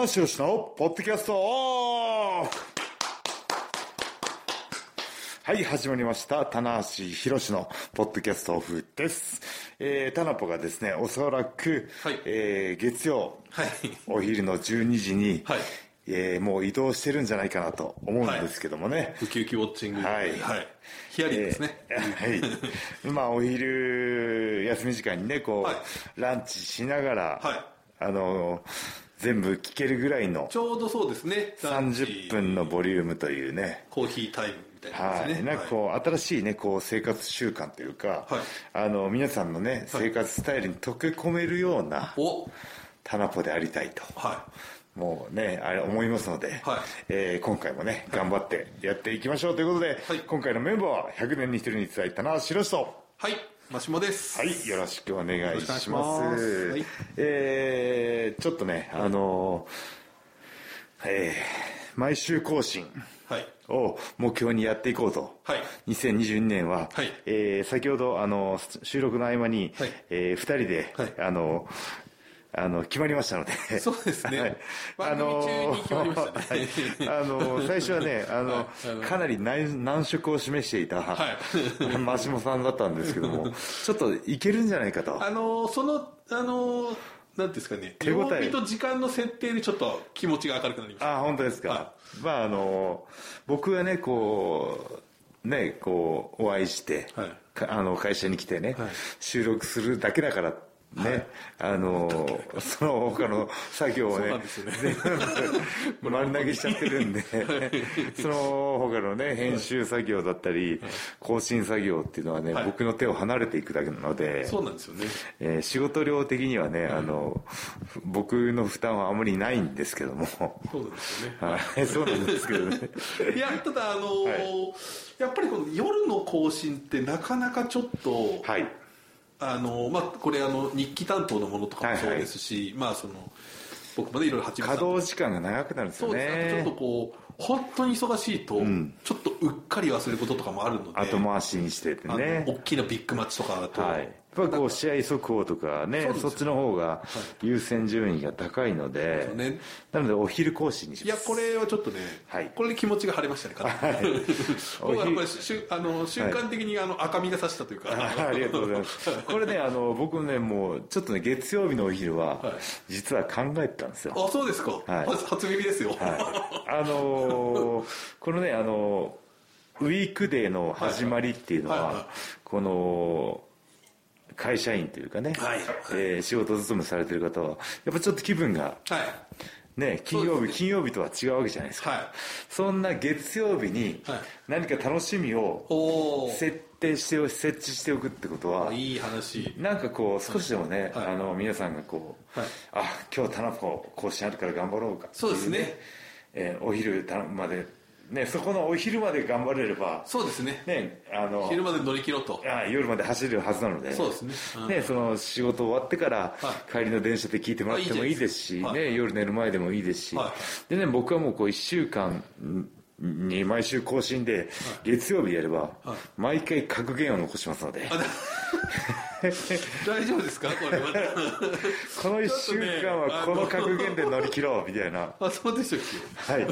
棚橋宏のポッドキャストオフはい、始まりました。棚橋宏のポッドキャストオフです。えー、タナポがですね、おそらく、はいえー、月曜、はいお昼の12時に、はいえーもう移動してるんじゃないかなと思うんですけどもね。ウキウキウォッチング。はいヒアリングですね。えーはい。まあ、お昼、休み時間にね、こう、はいランチしながら、はいあの、全部聞けるぐらいのちょうどそうですね。30分のボリュームというね。コーヒータイムみたいなはい。なんかこう、新しいね、こう、生活習慣というか、はいあの、皆さんのね、生活スタイルに溶け込めるような、おタナポでありたいと。はもうね、あれ思いますので、はいえー今回もね、頑張ってやっていきましょうということで、はい今回のメンバーは100年に一人に伝えたのは白と、い。はい。マシモです。はい、よろしくお願いしよろしくお願いしま。ますすはいえーちょっとね、あのーえー毎週更新はい。を目標にやっていこうと。はい2022年は、はいえー先ほど、あの、収録の合間に、はいえー二人で、はいあの、あの、決まりましたので。そうですねはい番組中に決まりましたねはいあの、最初はね、あの、かなり難難色を示していた、はいマシモさんだったんですけども、ちょっといけるんじゃないかと。あのー、その、あのー、なんていうんですかね。手応えと時間の設定でちょっと気持ちが明るくなりました。あ、本当ですか。はまあ、あの、僕はね、こう、ね、こう、お会いして、はいかあの、会社に来てね、はい収録するだけだから、ね、あの、その他の作業をねね、全 部丸投げしちゃってるんで、その他のね、編集作業だったり、更新作業っていうのはね、はい。僕の手を離れていくだけなので、そうなんですよね。えー仕事量的にはね、あの、僕の負担はあまりないんですけども、そうなんですよね。はい、そうなんですけどね。いや、ただ、あのーはやっぱりこの夜の更新ってなかなかちょっと、はい。あのーまあ、これあの、日記担当のものとかもそうですし、まあ、その、僕もね、いろいろ始め稼働時間が長くなるんですよそうですね。ちょっとね。こう、本当に忙しいと、ちょっとうっかり忘れることとかもあるので、後回しにしててね。大きなビッグマッチとかだと、はい。やっぱこう試合速報とかねそっちの方が優先順位が高いので、そうね。なのでお昼更新にしいや、ます。これはちょっとね、はい。これで気持ちが晴れましたね、かなり。僕はやっぱりあの瞬間的にあの赤みがさしたというか、あありがとうございます。これね、あの、僕ね、もう、ちょっとね、月曜日のお昼は、実は考えてたんですよ。あ、そうですか。はい。まず初耳ですよ。はい、あのーこのね、あのウィークデーの始まりっていうのは、はい。はい。はい。この、会社員というかね、はいえー仕事勤めされてる方は、やっぱちょっと気分が、はい。ね、金曜日、ね金曜日とは違うわけじゃないですか。はいそんな月曜日にはい何か楽しみを設定してお、設置しておくってことは、いい話。なんかこう、少しでもね、はいあの、皆さんがこう、はいあ、今日田中更新あるから頑張ろうかっていそうですね。えーお昼たまで、ね、そこのお昼まで頑張れれば、そうですね。ね、あの、昼まで乗り切ろうと。あ夜まで走れるはずなので、そうですね。うん。ね、その仕事終わってから、は帰りの電車で聞いてもらってもいいですし、ね、夜寝る前でもいいですし、はでね、僕はもうこう1週間に毎週更新で、月曜日やれば、はい。毎回格言を残しますので、大丈夫ですか？これは。この1週間はこの格言で乗り切ろう、みたいな。あ、そうでしたっけ？はい。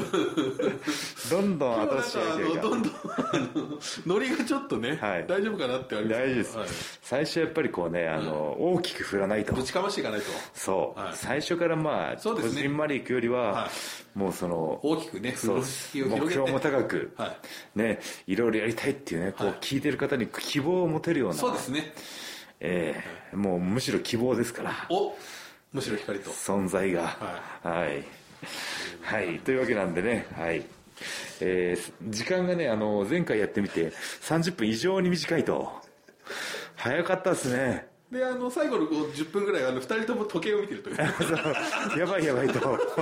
どんどん新しいアイデアが。どんどんあのノリがちょっとね、はい。大丈夫かなってあります大丈夫です、はい。最初やっぱりこうね、あの、大きく振らないと。ぶ。ちかましていかないと。そう、はい。最初からまあ、こじんまりいくよりは、はもうその、大きくねそう目標も高く、はね、いろいろやりたいっていうね、こう、はい。聞いてる方に希望を持てるような、そうですねええもうむしろ希望ですから、おむしろ光と存在が。はい。はい。というわけなんでね、はい。えー時間がね、あの、前回やってみて、30分以上に短いと。早かったですね。であの最後のこう10分ぐらいあの2人とも時計を見てるという。やばいやばいと。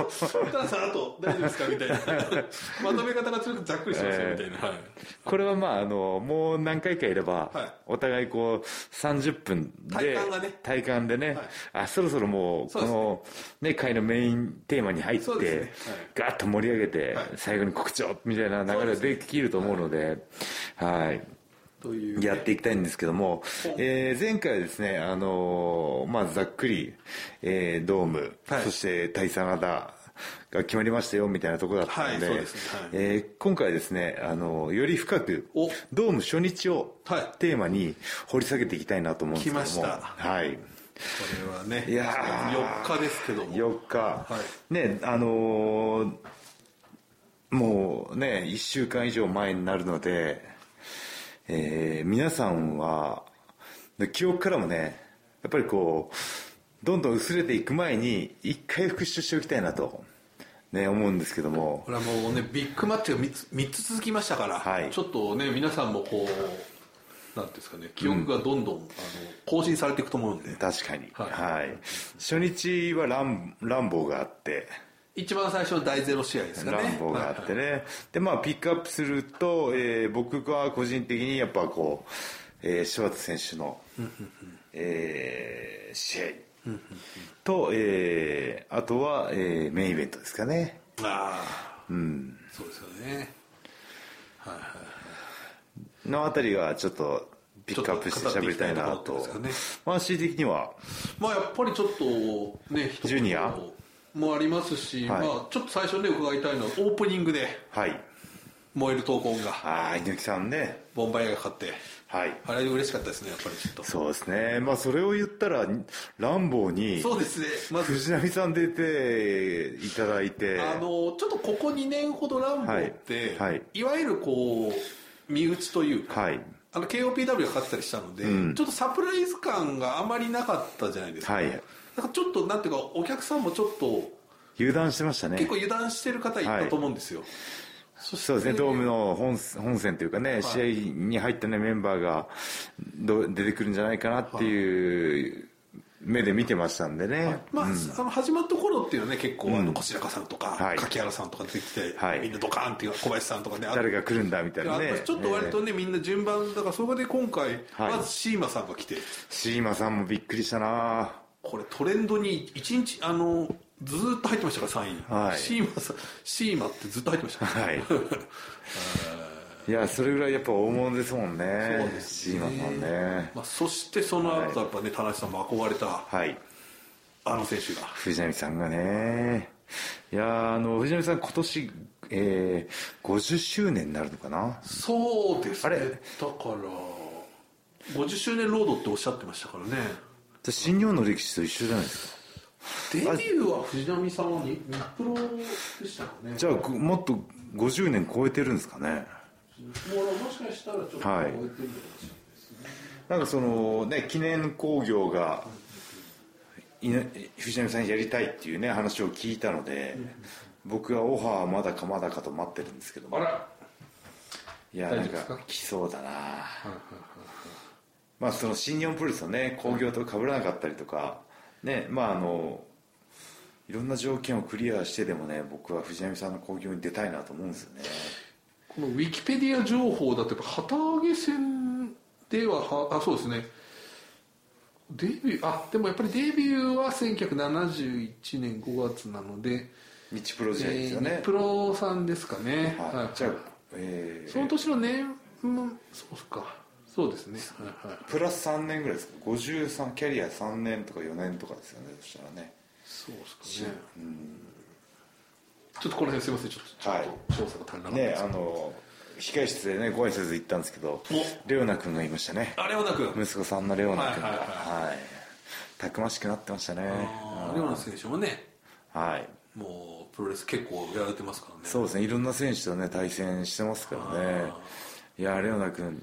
母さんあと大丈夫ですか？みたいな。まとめ方がちょっとざっくりしてますよみたいな、はい。これはまあ、あの、もう何回かいれば、はい。お互いこう、30分で、体感がね。体感でね、はい。あ、そろそろもう、こそうですね。の、ね、会のメインテーマに入って、ね。はい。ガーッと盛り上げて、はい。最後に告知を、みたいな流れができると思うので、はい。という。ね、やっていきたいんですけどもえー前回はですね、あのーまあ、ざっくり、えードーム、はい。そして大サナダ、が決まりましたよみたいなところだったので,、はいねはい。えー今回はですねあのより深くお。ドーム初日をはい。テーマに掘り下げていきたいなと思うんですけども。来ました。はい。これはねいやー4日ですけども。4日、はい。ねあのーもうね1週間以上前になるので、えー皆さんはで記憶からもねやっぱりこうどんどん薄れていく前に一回復習しておきたいなと、ね、思うんですけども。これはもうねビッグマッチが 3, つ三つ続きましたから、はい。ちょっとね皆さんもこうなんていうんですかね記憶がどんどん、あの更新されていくと思うんで。確かに、はい。はい。初日はランランボーがあって一番最初の第ゼロ試合ですかね。ランボーがあってね、でまあピックアップすると、えー僕は個人的にやっぱこう、えー、柴田選手の、えー試合。と、えーあとは、えーメインイベントですかね。ああ。うん。そうですよね。のあたりがちょっとピックアップして喋りたいなと。と語っていきたいところですかまあ C 的には。まあやっぱりちょっとねジュニアもありますし、はい。まあちょっと最初ね伺いたいのはオープニングではい。燃える闘魂がああ猪木さんね。ボンバイアが勝ってはい。あれ嬉しかったですねやっぱりちょっと。そうですね。まあそれを言ったらランボーにそうですね。まず藤波さん出ていただいて。あのちょっとここ2年ほどランボーって、はい。はい。いわゆるこう身内というか、はい。あの KOPW が勝ってたりしたので、ん。ちょっとサプライズ感があまりなかったじゃないですか、はいだからちょっとなんていうかお客さんもちょっと油断してましたね。結構油断してる方いたと思うんですよ、そうですね。ドームの本本戦というかね、試合に入った、ね、メンバーがど出てくるんじゃないかなっていう目で見てましたんでね、まあ、あの始まった頃っていうのはね結構あの小白川さんとか、はい。柿原さんとか出てきて、はい。みんなドカーンっていう小林さんとかねあ誰が来るんだみたいなね。あちょっと割とね、みんな順番だからそこで今回、はい。まずシーマさんが来て。シーマさんもびっくりしたなこれトレンドに1日あのずーっと入ってましたから3位、はい。シーマシーマってずっと入ってました。から、はい。いやそれぐらいやっぱ大物ですもんねそうですシーマさんね。まあ、そしてその後やっぱね田中さんも憧れたはい。あの選手が。藤波さんがね。いやあの藤波さん今年、えー、50周年になるのかな？そうですね。あれ？だから50周年ロードっておっしゃってましたからね新日本の歴史と一緒じゃないですか。デビューは藤波さんはニニプロでしたかね。じゃあぐもっと50年超えてるんですかね。もうもしかしたらちょっと超はい。えてるかもしれないですね、なんかそのね記念興行が藤波さんやりたいっていうね話を聞いたので、僕はオファーはまだかまだかと待ってるんですけども。あら。いやなんかか来そうだなまあその新日本プロレスのね興行と被らなかったりとかねまああのいろんな条件をクリアしてでもね僕は藤波さんの興行に出たいなと思うんですよね。このウィキペディア情報だとやっぱ旗揚げ戦でははあそうですね。デビューあでもやっぱりデビューは1971年5月なので日プロ時代ですよね。えー日、プロさんですかね、はい。はい。じゃあ、えーその年の年うんそうかそうですね。はいはい。プラス3年ぐらいですか？53キャリア3年とか4年とかですよねそしたらね。そうですかね。ちょっとこの辺すいません。ちょっとはい。と調査が足りなかったねあの控室でねご挨拶行ったんですけどお。レオナ君がいましたね。あれはなく息子さんのレオナ君がはいははい。たくましくなってましたね。レオナ選手もねはい。もうプロレス結構やられてますからね。そうですね。いろんな選手とね対戦してますからね。いやレオナ君い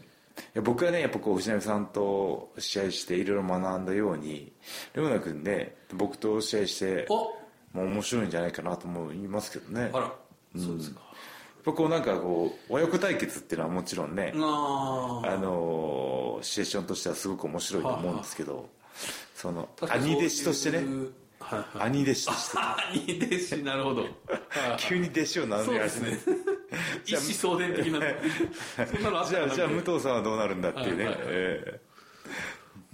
や僕はねやっぱこう藤波さんと試合していろいろ学んだようにレオナ君ね僕と試合しておもう面白いんじゃないかなと思いますけどね。あらそうですか、やっぱこうなんかこう親子対決っていうのはもちろんね、あのーシチュエーションとしてはすごく面白いと思うんですけどその兄弟子としてね。兄弟子として。兄弟子なるほど。はい 急に弟子を名乗り始めそうですね一子相伝的なそんなのあったじゃあじゃあ武藤藤さんはどうなるんだっていうね、はいはい。はいええ。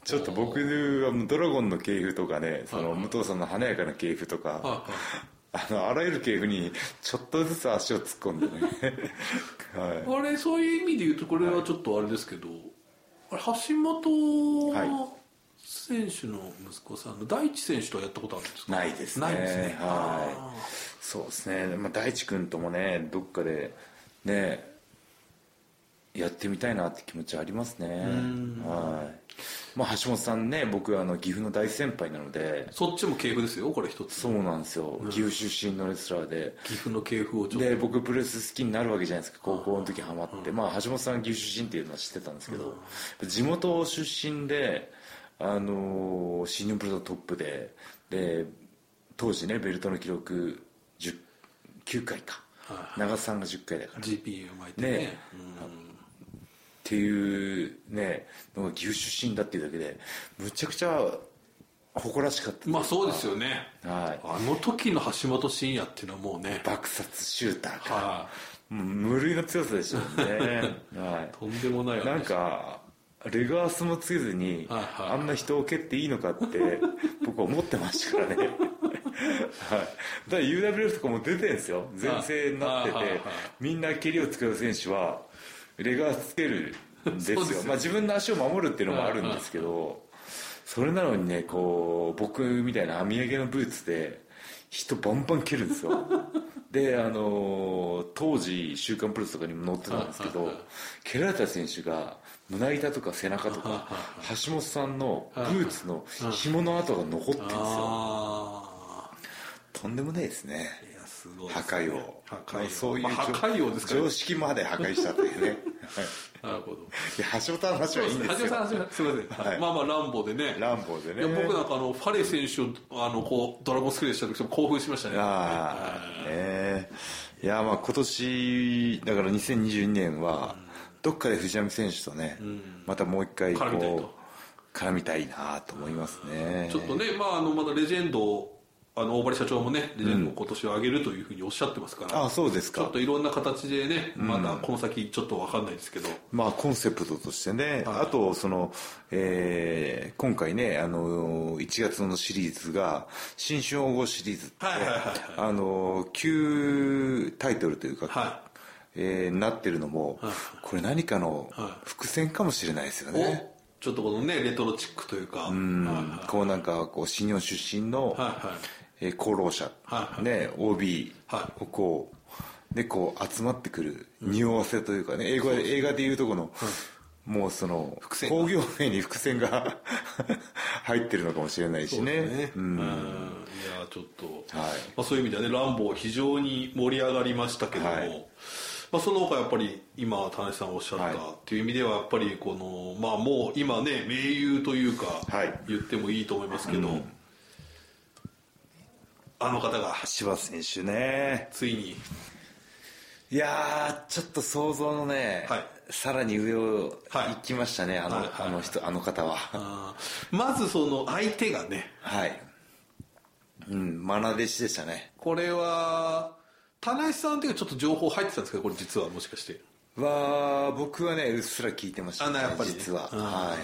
ちょっと僕はもうドラゴンの系譜とかねその武藤さんの華やかな系譜とか、はあのあらゆる系譜にちょっとずつ足を突っ込んでね、はい、あれそういう意味で言うとこれはちょっとあれですけど、あれ橋本は選手の息子さんの大地選手とはやったことあるんですか？ないですね。ないですね。はい。そうですね、まあ、大地君ともねどっかでねやってみたいなって気持ちありますね。はい、まあ、橋本さんね僕あの岐阜の大先輩なので。そっちも系譜ですよこれ一つ。そうなんですよ、岐阜出身のレスラーで。岐阜の系譜をちょっと。で僕プロレス好きになるわけじゃないですか高校の時ハマって、まあ橋本さん岐阜出身っていうのは知ってたんですけど、地元出身であのー新日本プロトップでで当時ねベルトの記録10 9回か、長瀬さんが10回だから。GP を巻いてね。ね。っていうねのが岐阜出身だっていうだけでむちゃくちゃ誇らしかった。まあそうですよね。はい。あの時の橋本真也っていうのはもうね。爆殺シューターか。は無類の強さでしたよね、はい。いとんでもないなんかレガースもつけずに、はいはい。あんな人を蹴っていいのかって 僕は思ってましたからね。はい、だから UWF とかも出てるんですよ。前世になってて、はい。はいはいみんな蹴りをつける選手はレガースつけるんですよ。まあ、自分の足を守るっていうのもあるんですけど、それなのにねこう僕みたいな網上げのブーツで人バンバン蹴るんですよ。であの当時「週刊プロレス」とかにも載ってたんですけど蹴られた選手が胸板とか背中とか橋本さんのブーツの紐の跡が残ってるんですよ。あとんでもないですね。すごい破壊王。破壊王。そういうまあ破壊王ですから常識まで破壊したというね。はい。なるほど。いや橋本の話はいいんですよ。橋本さん橋本さんすみません、はい。まあまあ乱暴でね。乱暴でね。いや僕なんかあのファレ選手をあのこうドラゴンスクレーした時も興奮しましたね。ああねいやまあ今年だから2022年はどっかで藤波選手とね、またもう一回こう絡みたいなと思いますね。ちょっとね、まあ、あのまだレジェンドをあの大張社長もねレジェンドを今年は上げるというふうにおっしゃってますから、あそうですか。ちょっといろんな形でねまだこの先ちょっと分かんないですけど、まあコンセプトとしてね、あとその、えー今回ねあの1月のシリーズが新春黄金シリーズって、はいはいはいはい。あの旧タイトルというか、はえーなってるのも、これ何かのは伏線かもしれないですよおね、ちょっとこのねレトロチックというか、うん。はいこうなんかこう新日本出身の、はいはい。えー功労者、はいはい。ね OB はをこうでこう集まってくる匂わせというかね、映画で映画でいうとこの、もうその工業名に伏線が 入ってるのかもしれないしね。ね、うん。いやちょっと、はい。まあ、そういう意味ではねランボー非常に盛り上がりましたけども、はいまあ、その他やっぱり今田中さんおっしゃった、はい。っていう意味ではやっぱりこのまあもう今ね盟友というか、はい。言ってもいいと思いますけど、あの方が。柴選手ね。ついに。いやーちょっと想像のね、はい。さらに上をはい。行きましたね、あの、はいはい。あの人あの方は。まずその相手がね。はい。うん愛弟子でしたね。これは田中さんっていうちょっと情報入ってたんですけどこれ実はもしかして。は僕はねうっすら聞いてました、あなやっぱり？ね実は。は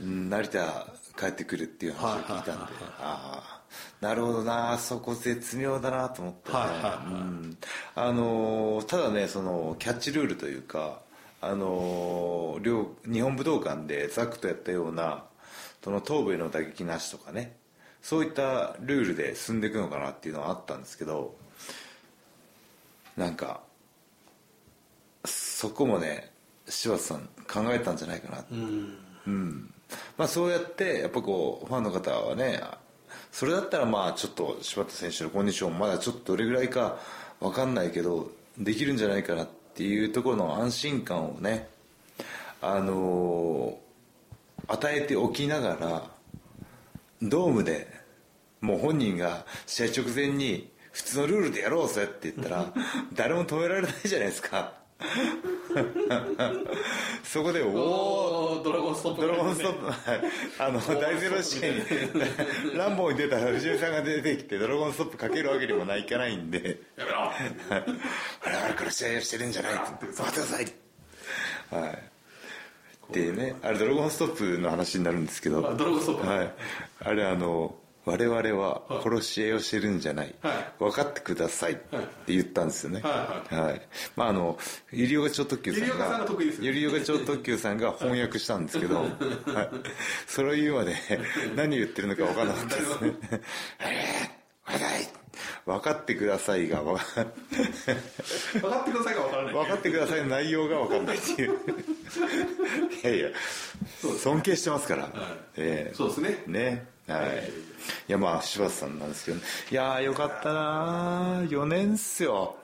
い。うん成田帰ってくるっていう話を聞いたんで、ああなるほどな。そこ絶妙だなと思って。ね、はいはいはい。うん。あのーただねそのキャッチルールというかあのー両日本武道館でザックとやったようなその頭部への打撃なしとかねそういったルールで進んでいくのかなっていうのはあったんですけどなんかそこもね柴田さん考えたんじゃないかな。うん、まあそうやってやっぱこうファンの方はねそれだったらまあちょっと柴田選手のコンディションまだちょっとどれぐらいか分かんないけどできるんじゃないかなっていうところの安心感をねあのー与えておきながらドームでもう本人が試合直前に普通のルールでやろうぜって言ったら 誰も止められないじゃないですか。そこでおおドラゴンストップ。ドラゴンストップ、はい。あの、大ゼロ試合に、ランボーに出た藤井さんが出てきて、ドラゴンストップかけるわけにもないかないんで、やめろ。はい我々から試合をしてるんじゃない。って、待ってください。はい。っていうね、あれドラゴンストップの話になるんですけど、あドラゴンストップ。はい。あれあの、我々は殺し合いをしてるんじゃない、はい。分かってくださいって言ったんですよね。はいはい。まああのゆりおが超特急さんがゆりおがさんが得意ですよゆりおが超特急さんが翻訳したんですけど、はい、それを言うまで 何言ってるのか分からなかったですね「え分かってくださいが分か分かってくださいが分からない。分かってくださいの内容が分かんないっていう。いやいや尊敬してますから、ええそうですね。ねはい。いやまあ柴田さんなんですけど、ね、いやーよかったな4年っすよ。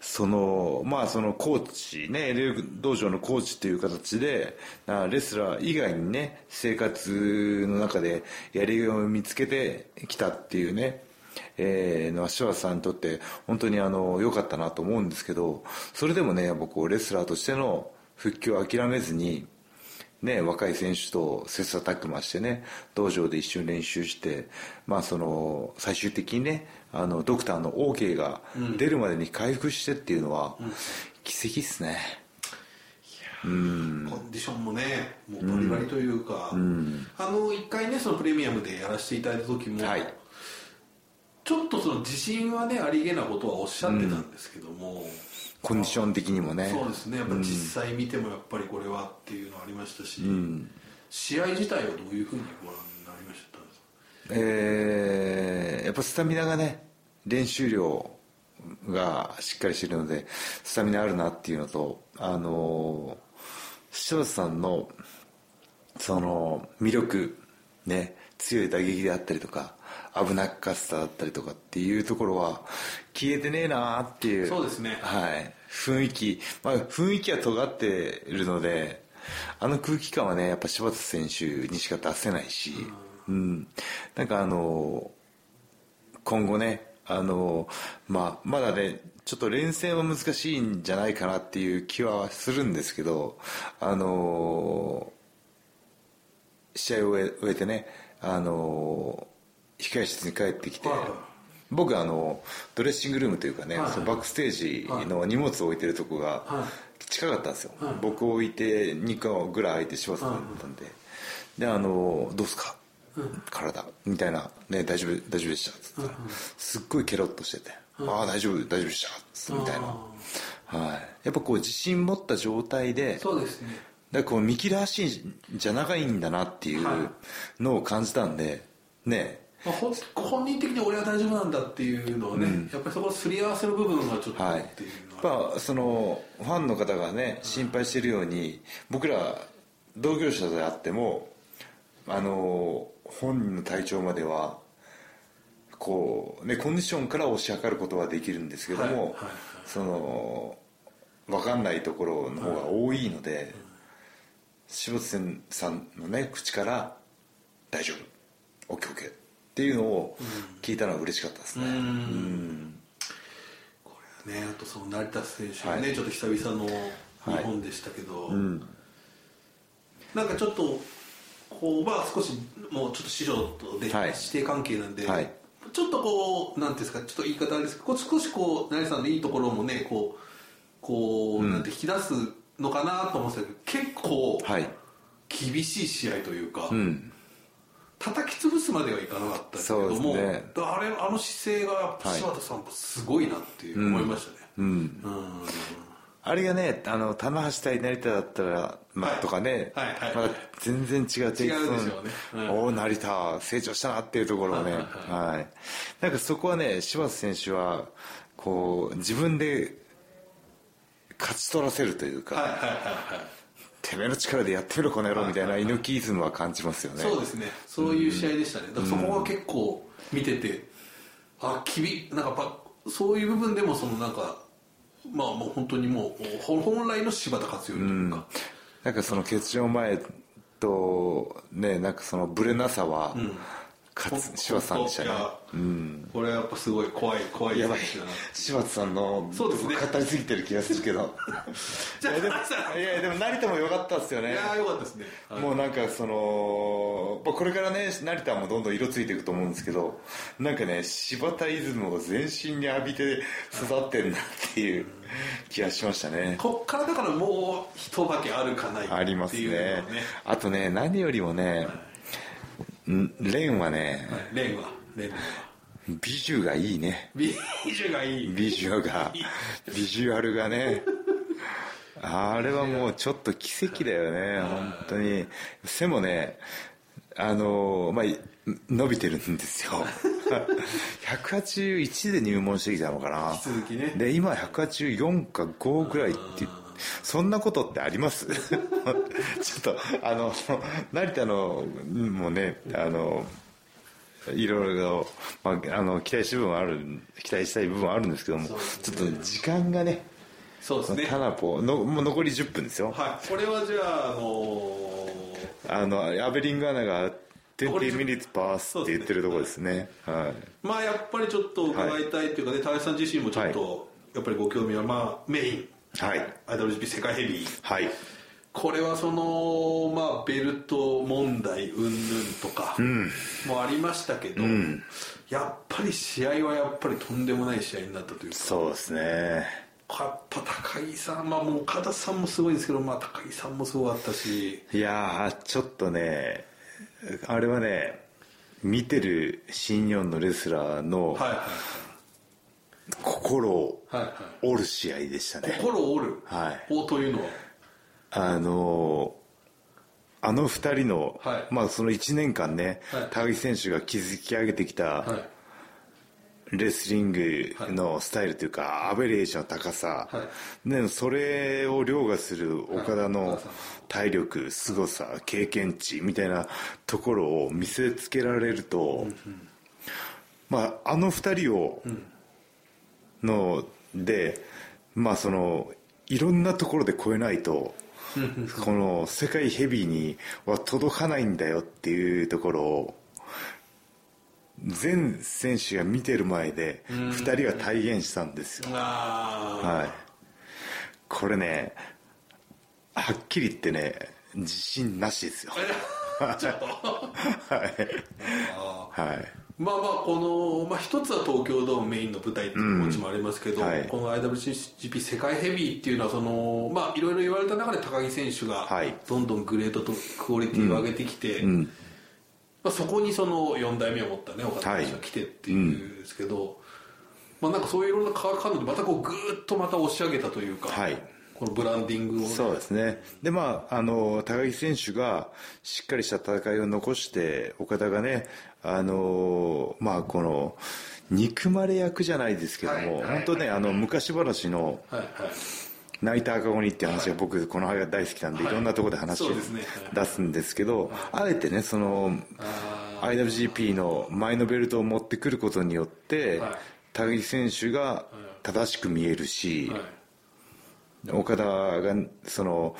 そのまあそのコーチね LL 道場のコーチという形であレスラー以外にね生活の中でやりがいを見つけてきたっていうねえーのは柴田さんにとって本当にあの良かったなと思うんですけどそれでもねやっぱこうレスラーとしての復帰を諦めずにね、若い選手と切磋琢磨してね道場で一緒に練習して、まあ、その最終的にねあのドクターの OK が出るまでに回復してっていうのは、奇跡っすね。コンディションもねもうバリバリというか、あの一回ねそのプレミアムでやらせていただいた時も、はいちょっとその自信はねありげなことはおっしゃってたんですけども、コンディション的にもね。そうですね。やっぱ実際見てもやっぱりこれはっていうのはありましたし、試合自体はどういうふうにご覧になりました？えーやっぱスタミナがね練習量がしっかりしてるのでスタミナあるなっていうのとあの柴田さんのその魅力ね強い打撃であったりとか危なっかしさだったりとかっていうところは消えてねえなっていう。そうですね。はい。雰囲気。まあ雰囲気は尖ってるのであの空気感はねやっぱ柴田選手にしか出せないし。うん。なんかあの今後ねあの、まあ、まだねちょっと連戦は難しいんじゃないかなっていう気はするんですけどあの試合を終えてねあの控え室に帰ってきて、はい。僕あのドレッシングルームというかね、はい。そのバックステージの荷物を置いてるとこがは近かったんですよ、はい。僕を置いて2個ぐらい空いて柴田さんだったんで、であのどうすか、体。みたいな、ね、大丈夫大丈夫でした？っつったら、すっごいケロッとしてて、ああ大丈夫大丈夫でした？みたいな、はい、やっぱこう自信持った状態でそうですね。だからこう見切らしいんじゃないんだなっていうのを感じたんでねまあ、ほん本人的に俺は大丈夫なんだっていうのはね、やっぱりそこのすり合わせの部分がちょっとはいっていうのは、やっぱそのファンの方がね心配してるように僕ら同業者であってもあの本人の体調まではこうねコンディションから推し量ることはできるんですけども、はいはいはい。その分かんないところの方が多いので、柴田さんのね口から「大丈夫。OKOK」っていうのを聞いたのは嬉しかったですね、これねあとその成田選手がね、はい。ちょっと久々の日本でしたけど、なんかちょっとこうまあ少しもうちょっと師匠とではい。師弟関係なんで、はい。ちょっとこうなんていうんですかちょっと言い方あれですけど少しこう成田さんのいいところもねこうこう、なんて引き出すのかなと思ってたけど結構はい。厳しい試合というか、うん叩き潰すまではいかなかったけども、そうですね。あれあの姿勢が柴田さんもすごいなっていう思いましたね、うん。あれがね、あの、棚橋対成田だったら、まあ、はい。とかね、はいはい。まだ全然違うテイク違うでしょうね。うん。おお、成田、成長したなっていうところをね、はい。なんかそこはね、柴田選手は、こう、自分で勝ち取らせるというか、はいはいはいはいてめえの力でやってみろ、この野郎みたいな猪木イズムは感じますよね。そうですね。そういう試合でしたね。だからそこは結構見てて、あきびなんかそういう部分でもそのなんかまあもう本当にもうほ本来の柴田勝頼というか、なんかその欠場前と、ね、なんかそのブレなさは、勝つ、柴田さんでしたね。これはやっぱすごい怖い怖いやばい。柴田さんのそうですね。語りすぎてる気がするけど。じゃあいやでも 成田も成田も良かったですよね。いやーよかったですね、はい。もうなんかそのまあこれからね成田もどんどん色ついていくと思うんですけどなんかね柴田イズムを全身に浴びて育ってんなっていう気がしましたね。こっからだからもう一化けあるかないありますね。あとね何よりもねんレンはねはいレンはレンは。美女がいいね。ビジュがいい。ビジュアが ビジュアルがね。あれはもうちょっと奇跡だよね本当に。背もねあのまあ伸びてるんですよ。181で入門してきたのかな。引き続きね。で今184か5ぐらいってそんなことってあります？ちょっとあの成田のもうねあのいろいろ、まあ、あの期待した部分はある期待したい部分はあるんですけども、ちょっと時間がねそうですね。タナポのもう残り10分ですよ。はい。これはじゃああのあのアベリングアナが20残り minutes pass って言ってるところですね。はい。まあやっぱりちょっと伺いたいというかね高橋さん自身もちょっとやっぱりご興味はまあメインはい。IWGP 世界ヘビー。はい。これはそのまあベルト問題云々とかもありましたけど、やっぱり試合はやっぱりとんでもない試合になったというか。そうですね。やっぱ高木さんまあもう岡田さんもすごいですけど、まあ、高木さんもすごかったし。いやーちょっとねあれはね見てる新日本のレスラーのはいはい心をはいはい。折る試合でしたね。心を折る、はい。おというのは？あのーあの二人の、はい。まあその1年間ね、はい。高木選手が築き上げてきたはい。レスリングのスタイルというか、アベレージの高さ、はでそれを凌駕する岡田はい。の体力凄さ経験値みたいなところを見せつけられると、まああの二人を、のでまあそのいろんなところで超えないと この世界ヘビーには届かないんだよっていうところを全選手が見てる前で2人が体現したんですよ。あはい。これねはっきり言ってね自信なしですよ。あちょっと。はい。はいまあまあこの、まあ、一つは東京ドームメインの舞台っていう気持ちもありますけど、うんはい。この IWGP 世界ヘビーっていうのはそのまあいろいろ言われた中で高木選手がはい。どんどんグレードとクオリティを上げてきて、ん。まあ、そこにその4代目を持ったね岡田選手が来てっていうんですけど、まあなんかそういういろんな化学反応でまたこうグーッとまた押し上げたというか、はいこのブランディングをね、そうですね。でまああの高木選手がしっかりした戦いを残して岡田がねあのまあこの憎まれ役じゃないですけども、はいはい。本当ねあの昔話のはいはい。泣いた赤子にって話が僕この話が大好きなんで、はい。い、ろんなところで話を出すんですけど、あえてねそのあ IWGP の前のベルトを持ってくることによって、はい。高木選手が正しく見えるし、岡田がその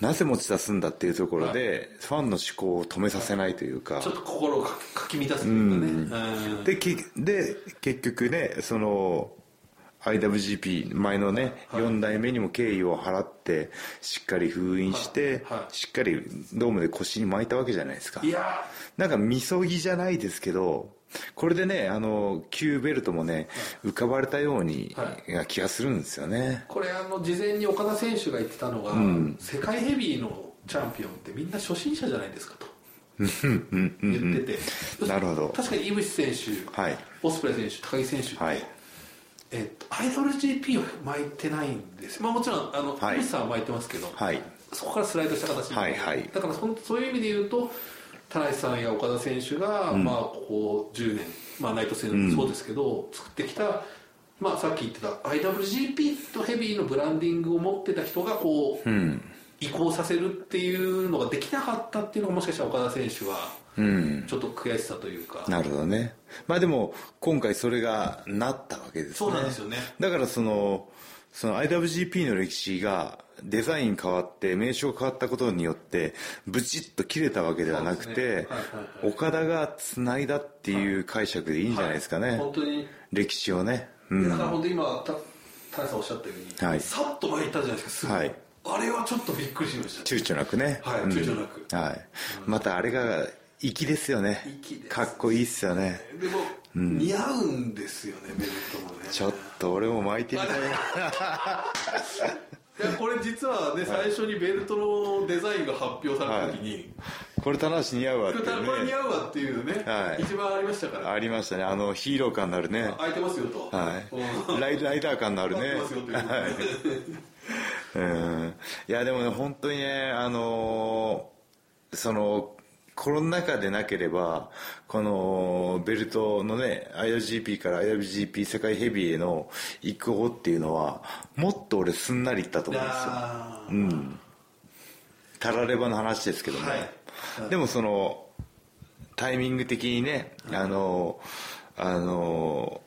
なぜ持ち出すんだっていうところで、ファンの思考を止めさせないというか、ちょっと心をかかき乱すというかね、うん。できで結局ねその IWGP 前のね、4代目にも敬意を払ってしっかり封印して、はい。はい。しっかりドームで腰に巻いたわけじゃないですか。いや。なんかみそぎじゃないですけどこれでねあの旧ベルトもね浮かばれたように、は気がするんですよね。これあの事前に岡田選手が言ってたのが、世界ヘビーのチャンピオンってみんな初心者じゃないですかと。言ってて、なるほど。確かに井渕選手、はい。オスプレイ選手高木選手って、はいえっと、IWGP を巻いてないんです、まあ、もちろんあの、はい。さんは巻いてますけど、はい。そこからスライドした形にはいはい。だからそんそういう意味で言うと田中さんや岡田選手が、まあ、ここ10年、まあ、ナイト戦もそうですけど、作ってきた、まあ、さっき言ってた IWGP とヘビーのブランディングを持ってた人がこう、移行させるっていうのができなかったっていうのがもしかしたら岡田選手はちょっと悔しさというか、なるほどね。まあでも今回それがなったわけですね。そうなんですよね。だからそのその IWGP の歴史がデザイン変わって名称変わったことによってブチッと切れたわけではなくて、ね。はいはい岡田がつないだっていう解釈でいいんじゃないですかね、本当に。歴史をね、うん、だから本当に今た田中さんおっしゃったように、はい。さっと巻いたじゃないですかすぐ、はい。あれはちょっとびっくりしました。躊躇なくね。はいうん。躊躇なく。はい、またあれが粋ですよね。かっこいいっすよね。でも、似合うんですよねベルトもね。ちょっと俺も巻いてみたいな。いやこれ実はね最初にベルトのデザインが発表された時に、これ田無似合うわってこれこれ似ね合うわっていうね、はい。一番ありましたから。ありましたね。あのヒーロー感のあるね。空いてますよと、はい。うんライライダー感のあるね。空いてますよというはい。うん。いやでもね本当にねあのーそのコロナ禍でなければこのベルトのね IWGP から IWGP 世界ヘビーへの移行っていうのはもっと俺すんなりいったと思うんですよ。うん。たらればの話ですけども、はい。でもそのタイミング的にねあのあの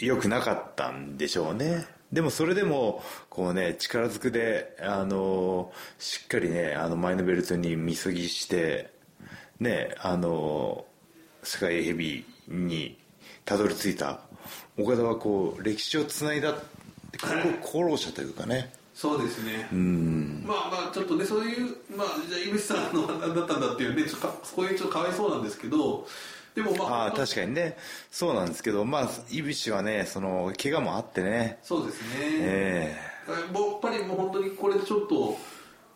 良くなかったんでしょうねでもそれでもこうね力ずくであのしっかりねあの前のベルトにみそぎしてねあの世界ヘビーにたどり着いた。岡田はこう歴史をつないだ功労者というかね。そうですね。うん。まあまあちょっとねそういうまあじゃあ井口さんの何だったんだっていうねちょっとかそこへちょっとかわいそうなんですけどでもまあああ確かにね。そうなんですけどまあ井口はねその怪我もあってね。そうですね、えもうやっぱりもう本当にこれでちょっと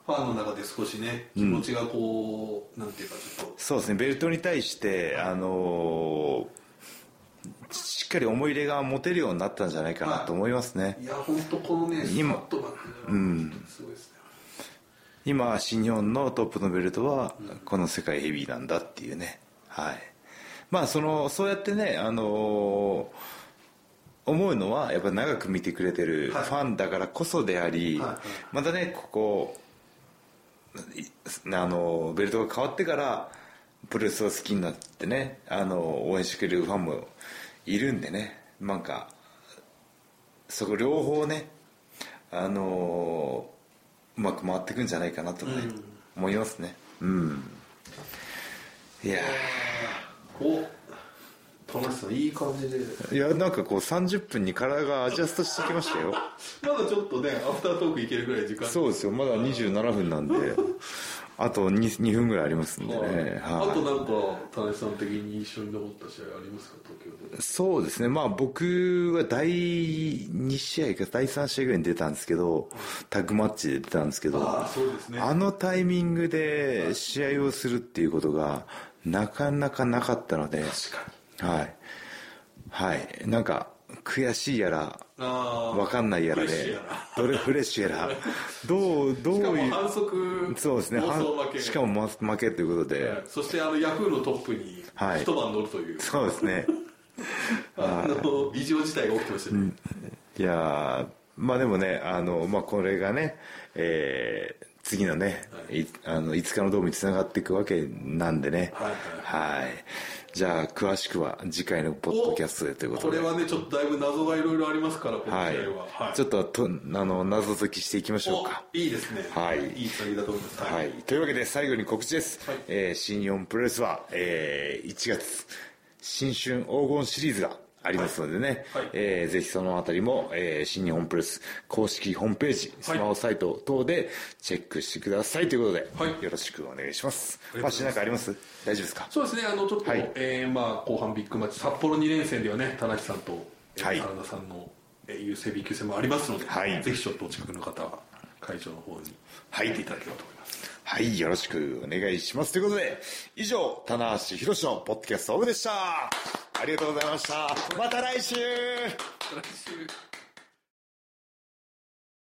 ファンの中で少しね気持ちがこう、なんていうかちょっと。えそうですね。ベルトに対してあのーしっかり思い入れが持てるようになったんじゃないかなと思いますね、いや本当このね今。うん。すごいですね。今新日本のトップのベルトはこの世界ヘビーなんだっていうね。はいまあそのそうやってねあのー思うのはやっぱ長く見てくれてるフはい。ァンだからこそであり、はい。はいまたねここいあのベルトが変わってからプロレスを好きになってねあの応援してくれるファンもいるんでねなんかそこ両方ねあのうまく回っていくんじゃないかなとね、思いますね。うん。いやお田中さんいい感じで。ーいやなんかこう30分に体がアジャストしてきましたよ。まだちょっとねアフタートークいけるぐらい時間。そうですよ。まだ27分なんで。あと 2, 2分ぐらいありますんでね、はい。はい。あとなんか田中さん的に印象に残った試合ありますか？東京で。そうですね。まあ僕は第2試合か第3試合ぐらいに出たんですけどタッグマッチで出たんですけどああそうですね。あのタイミングで試合をするっていうことがなかなかなかったので確かに。はい。はい。なんか悔しいやらああわかんないやらでどれフレッシュやら どうどうしかもいう反則そうですねしかもま負けということで、はい。そしてあのヤフーのトップにはい。一晩乗るという、そうですね。あの異常事態が起きてましたね、いやーまあでもねあの、まあ、これがね、えー次のね、い、あの5日のドームにつながっていくわけなんでね。はいはいじゃあ詳しくは次回のポッドキャストでということで。これはねちょっとだいぶ謎がいろいろありますからこの試合は、はい、はいちょっととあの謎解きしていきましょうか。おいいですね。はい。いいつなぎだと思います。はい、というわけで最後に告知です、はい。えー新日本プロレスは、えー1月新春黄金シリーズがありますのでね、はい。えーぜひそのあたりも、えー新日本プロレス公式ホームページスマホサイト等でチェックしてください。ということで、はい。よろしくお願いします。ありがとうございます。マシなんかあります？大丈夫ですか？そうですねあのちょっと、はい。えーまあ、後半ビッグマッチ札幌2連戦ではね田中さんと、えーはい。原田さんの、えー、優勢 B 級戦もありますので、はい。ぜひちょっとお近くの方は会場の方にはい。行っていただければと思います、はいよろしくお願いします。ということで以上棚橋宏のポッドキャストオブでした。ありがとうございました。また来週。来週。